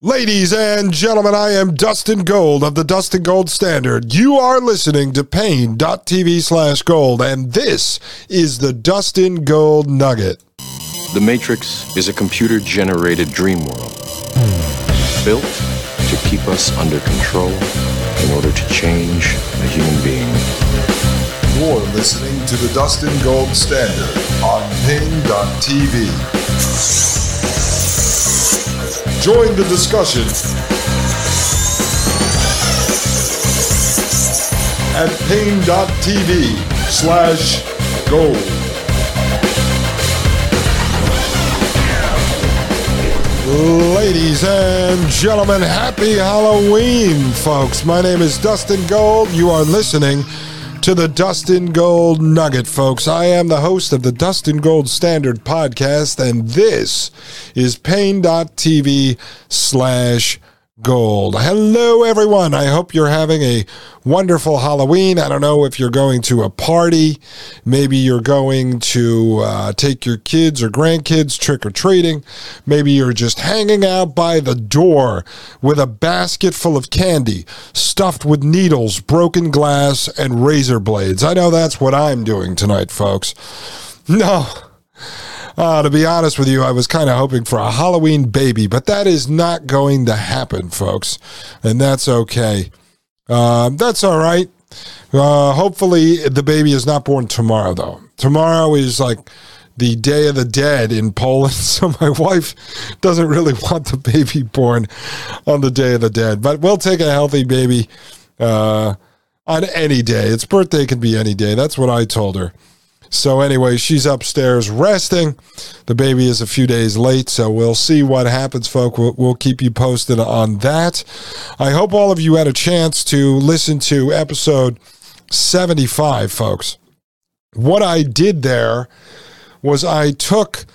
Ladies and gentlemen, I am Dustin Gold of the Dustin Gold Standard. You are listening to Paine.tv slash gold, and this is the Dustin Gold Nugget. The Matrix is a computer generated dream world built to keep us under control in order to change a human being. You're listening to the Dustin Gold Standard on Paine.tv. Join the discussion at paine.tv slash gold. Ladies and gentlemen, happy Halloween, folks. My name is Dustin Gold. You are listening to the Dustin Gold Nugget, folks. I am the host of the Dustin Gold Standard podcast, and this is paine.tv slash gold. Hello, everyone. I hope you're having a wonderful Halloween. I don't know if you're going to a party. Maybe you're going to uh, take your kids or grandkids trick or treating. Maybe you're just hanging out by the door with a basket full of candy stuffed with needles, broken glass, and razor blades. I know that's what I'm doing tonight, folks. No. Uh, to be honest with you, I was kind of hoping for a Halloween baby, but that is not going to happen, folks. And that's okay. Uh, that's all right. Uh, hopefully, the baby is not born tomorrow, though. Tomorrow is like the Day of the Dead in Poland, so my wife doesn't really want the baby born on the Day of the Dead. But we'll take a healthy baby uh, on any day. Its birthday can be any day. That's what I told her. So anyway, she's upstairs resting. The baby is a few days late, so we'll see what happens, folk. We'll, we'll, keep you posted on that. I hope all of you had a chance to listen to episode 75, folks. What I did there was I took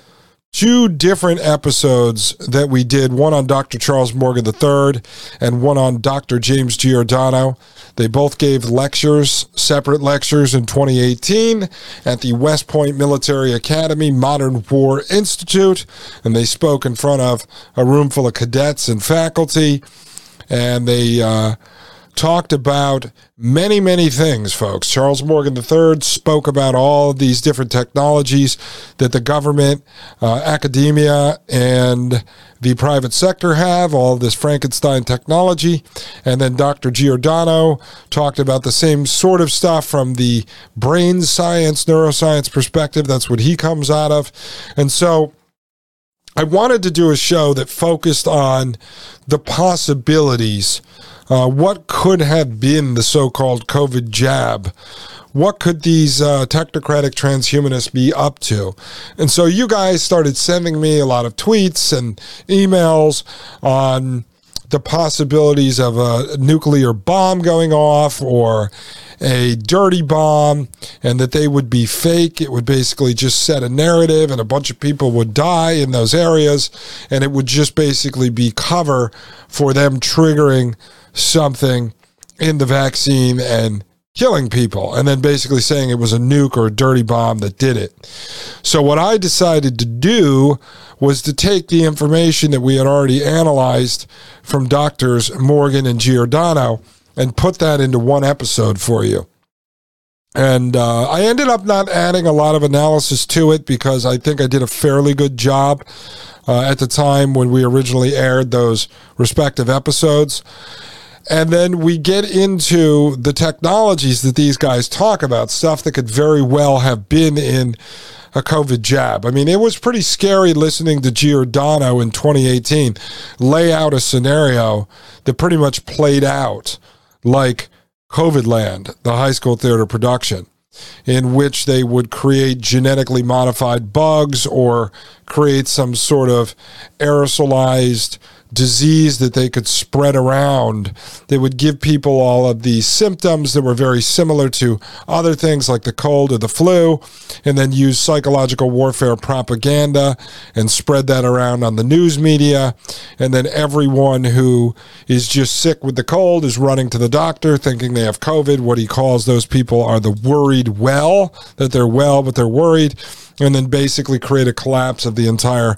two different episodes that we did one on Dr. Charles Morgan III and one on Dr. James Giordano. They both gave lectures, separate lectures in 2018 at the West Point Military Academy Modern War Institute. And they spoke in front of a room full of cadets and faculty. And they, uh, talked about many, many things, folks. Charles Morgan III spoke about all these different technologies that the government, uh, academia, and the private sector have, all this Frankenstein technology. And then Dr. Giordano talked about the same sort of stuff from the brain science, neuroscience perspective. That's what he comes out of. And so, I wanted to do a show that focused on the possibilities uh, what could have been the so called COVID jab? What could these uh, technocratic transhumanists be up to? And so you guys started sending me a lot of tweets and emails on the possibilities of a nuclear bomb going off or a dirty bomb and that they would be fake. It would basically just set a narrative and a bunch of people would die in those areas and it would just basically be cover for them triggering something in the vaccine and killing people and then basically saying it was a nuke or a dirty bomb that did it. So, what I decided to do was to take the information that we had already analyzed from doctors Morgan and Giordano and put that into one episode for you. And uh, I ended up not adding a lot of analysis to it because I think I did a fairly good job uh, at the time when we originally aired those respective episodes. And then we get into the technologies that these guys talk about, stuff that could very well have been in a COVID jab. I mean, it was pretty scary listening to Giordano in 2018 lay out a scenario that pretty much played out like COVID Land, the high school theater production, in which they would create genetically modified bugs or create some sort of aerosolized disease that they could spread around. They would give people all of these symptoms that were very similar to other things like the cold or the flu, and then use psychological warfare propaganda and spread that around on the news media. And then everyone who is just sick with the cold is running to the doctor thinking they have COVID. What he calls those people are the worried well, that they're well, but they're worried. And then basically create a collapse of the entire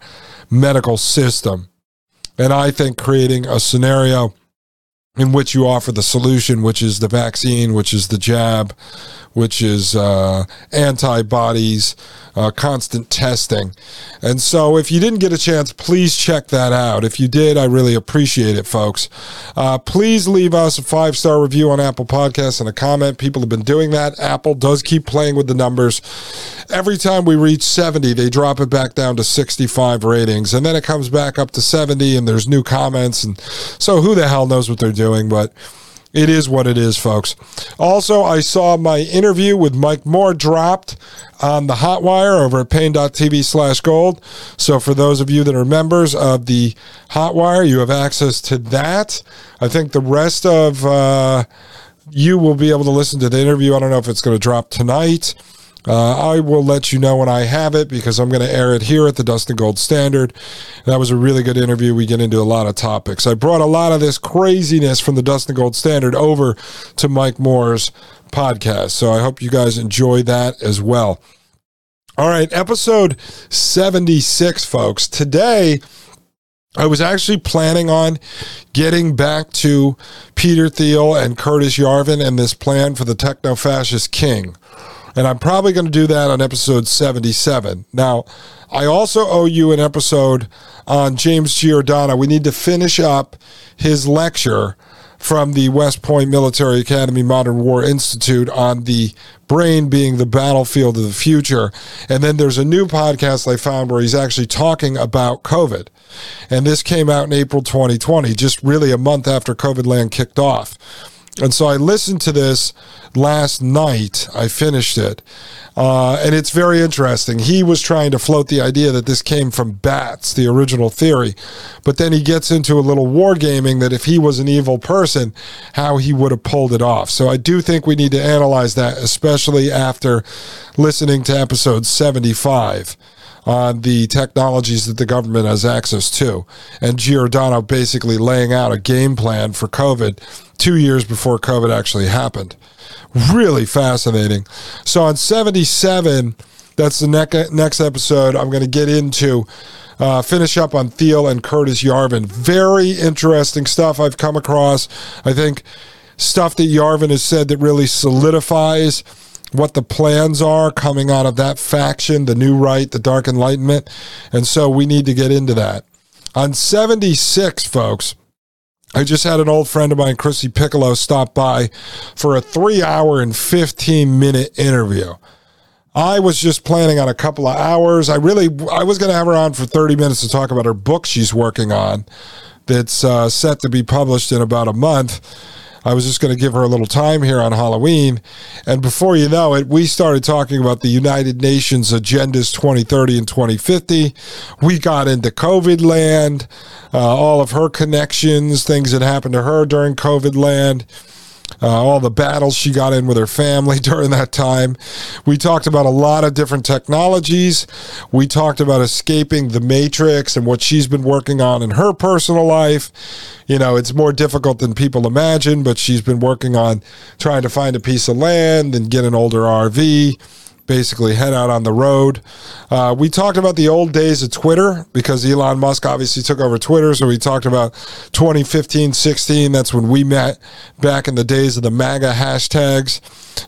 medical system. And I think creating a scenario in which you offer the solution, which is the vaccine, which is the jab, which is uh, antibodies, uh, constant testing. And so, if you didn't get a chance, please check that out. If you did, I really appreciate it, folks. Uh, please leave us a five star review on Apple Podcasts and a comment. People have been doing that. Apple does keep playing with the numbers. Every time we reach 70, they drop it back down to 65 ratings, and then it comes back up to 70, and there's new comments. And so, who the hell knows what they're doing? But it is what it is, folks. Also, I saw my interview with Mike Moore dropped on the Hotwire over at paine.tv slash gold. So for those of you that are members of the Hotwire, you have access to that. I think the rest of uh, you will be able to listen to the interview. I don't know if it's going to drop tonight uh, I will let you know when I have it because I'm going to air it here at the Dustin Gold Standard. That was a really good interview. We get into a lot of topics. I brought a lot of this craziness from the Dustin Gold Standard over to Mike Moore's podcast. So I hope you guys enjoy that as well. All right, episode 76, folks. Today, I was actually planning on getting back to Peter Thiel and Curtis Yarvin and this plan for the techno fascist king. And I'm probably going to do that on episode 77. Now, I also owe you an episode on James Giordano. We need to finish up his lecture from the West Point Military Academy Modern War Institute on the brain being the battlefield of the future. And then there's a new podcast I found where he's actually talking about COVID. And this came out in April 2020, just really a month after COVID land kicked off. And so I listened to this last night. I finished it. Uh, and it's very interesting. He was trying to float the idea that this came from bats, the original theory. But then he gets into a little wargaming that if he was an evil person, how he would have pulled it off. So I do think we need to analyze that, especially after listening to episode 75 on the technologies that the government has access to. And Giordano basically laying out a game plan for COVID two years before COVID actually happened. Really fascinating. So on 77, that's the ne- next episode. I'm going to get into. Uh, finish up on Thiel and Curtis Yarvin. Very interesting stuff I've come across. I think stuff that Yarvin has said that really solidifies what the plans are coming out of that faction, the new right, the dark enlightenment. And so we need to get into that. On 76, folks, I just had an old friend of mine, Chrissy Piccolo, stop by for a three hour and 15 minute interview. I was just planning on a couple of hours. I really, I was going to have her on for 30 minutes to talk about her book she's working on that's uh, set to be published in about a month. I was just going to give her a little time here on Halloween. And before you know it, we started talking about the United Nations agendas 2030 and 2050. We got into COVID land, uh, all of her connections, things that happened to her during COVID land uh, all the battles she got in with her family during that time. We talked about a lot of different technologies. We talked about escaping the matrix and what she's been working on in her personal life. You know, it's more difficult than people imagine, but she's been working on trying to find a piece of land and get an older RV basically head out on the road. Uh, we talked about the old days of Twitter because Elon Musk obviously took over Twitter. So we talked about 2015, 16. That's when we met back in the days of the MAGA hashtags.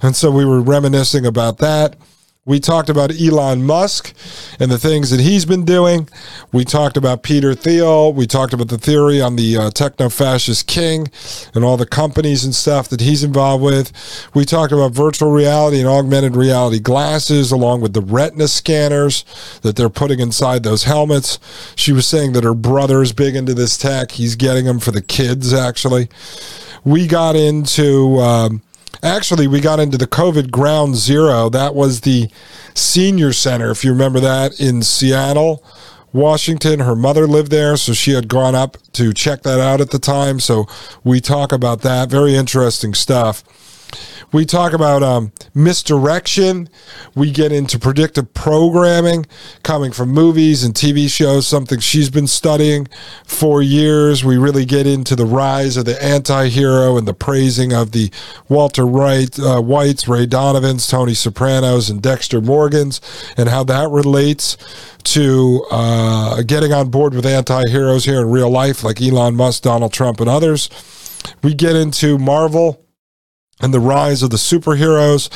And so we were reminiscing about that. We talked about Elon Musk and the things that he's been doing. We talked about Peter Thiel. We talked about the theory on the uh, techno fascist king and all the companies and stuff that he's involved with. We talked about virtual reality and augmented reality glasses, along with the retina scanners that they're putting inside those helmets. She was saying that her brother's big into this tech. He's getting them for the kids, actually. We got into. Um, Actually, we got into the COVID ground zero. That was the senior center, if you remember that, in Seattle, Washington. Her mother lived there, so she had gone up to check that out at the time. So we talk about that. Very interesting stuff. We talk about um, misdirection. We get into predictive programming coming from movies and TV shows, something she's been studying for years. We really get into the rise of the anti hero and the praising of the Walter Wright, uh, Whites, Ray Donovans, Tony Sopranos, and Dexter Morgans, and how that relates to uh, getting on board with anti heroes here in real life, like Elon Musk, Donald Trump, and others. We get into Marvel and the rise of the superheroes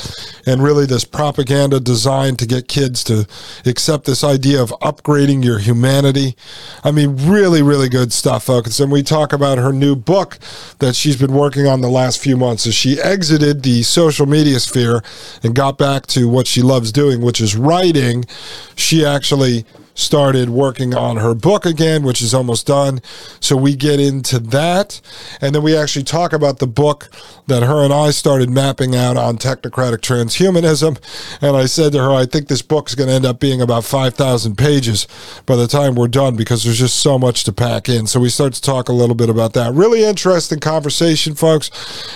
and really this propaganda designed to get kids to accept this idea of upgrading your humanity. I mean, really, really good stuff, folks. And we talk about her new book that she's been working on the last few months as she exited the social media sphere and got back to what she loves doing, which is writing. She actually started working on her book again, which is almost done. So we get into that. And then we actually talk about the book that her and I started mapping out on technocratic transhumanism. And I said to her, I think this book is going to end up being about 5,000 pages by the time we're done because there's just so much to pack in. So we start to talk a little bit about that. Really interesting conversation, folks.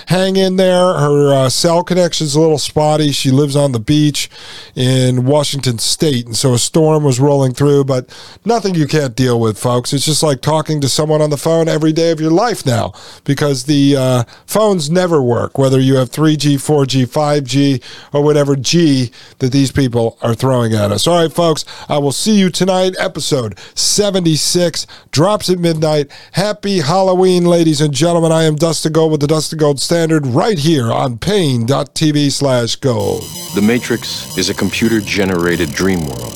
Hang in there. Her uh, cell connection's a little spotty. She lives on the beach in Washington State. And so a storm was rolling through but nothing you can't deal with, folks. It's just like talking to someone on the phone every day of your life now because the uh, phones never work, whether you have 3G, 4G, 5G, or whatever G that these people are throwing at us. All right, folks, I will see you tonight. Episode 76 drops at midnight. Happy Halloween, ladies and gentlemen. I am Dustin Gold with the Dustin Gold Standard right here on paine.tv slash gold. The Matrix is a computer generated dream world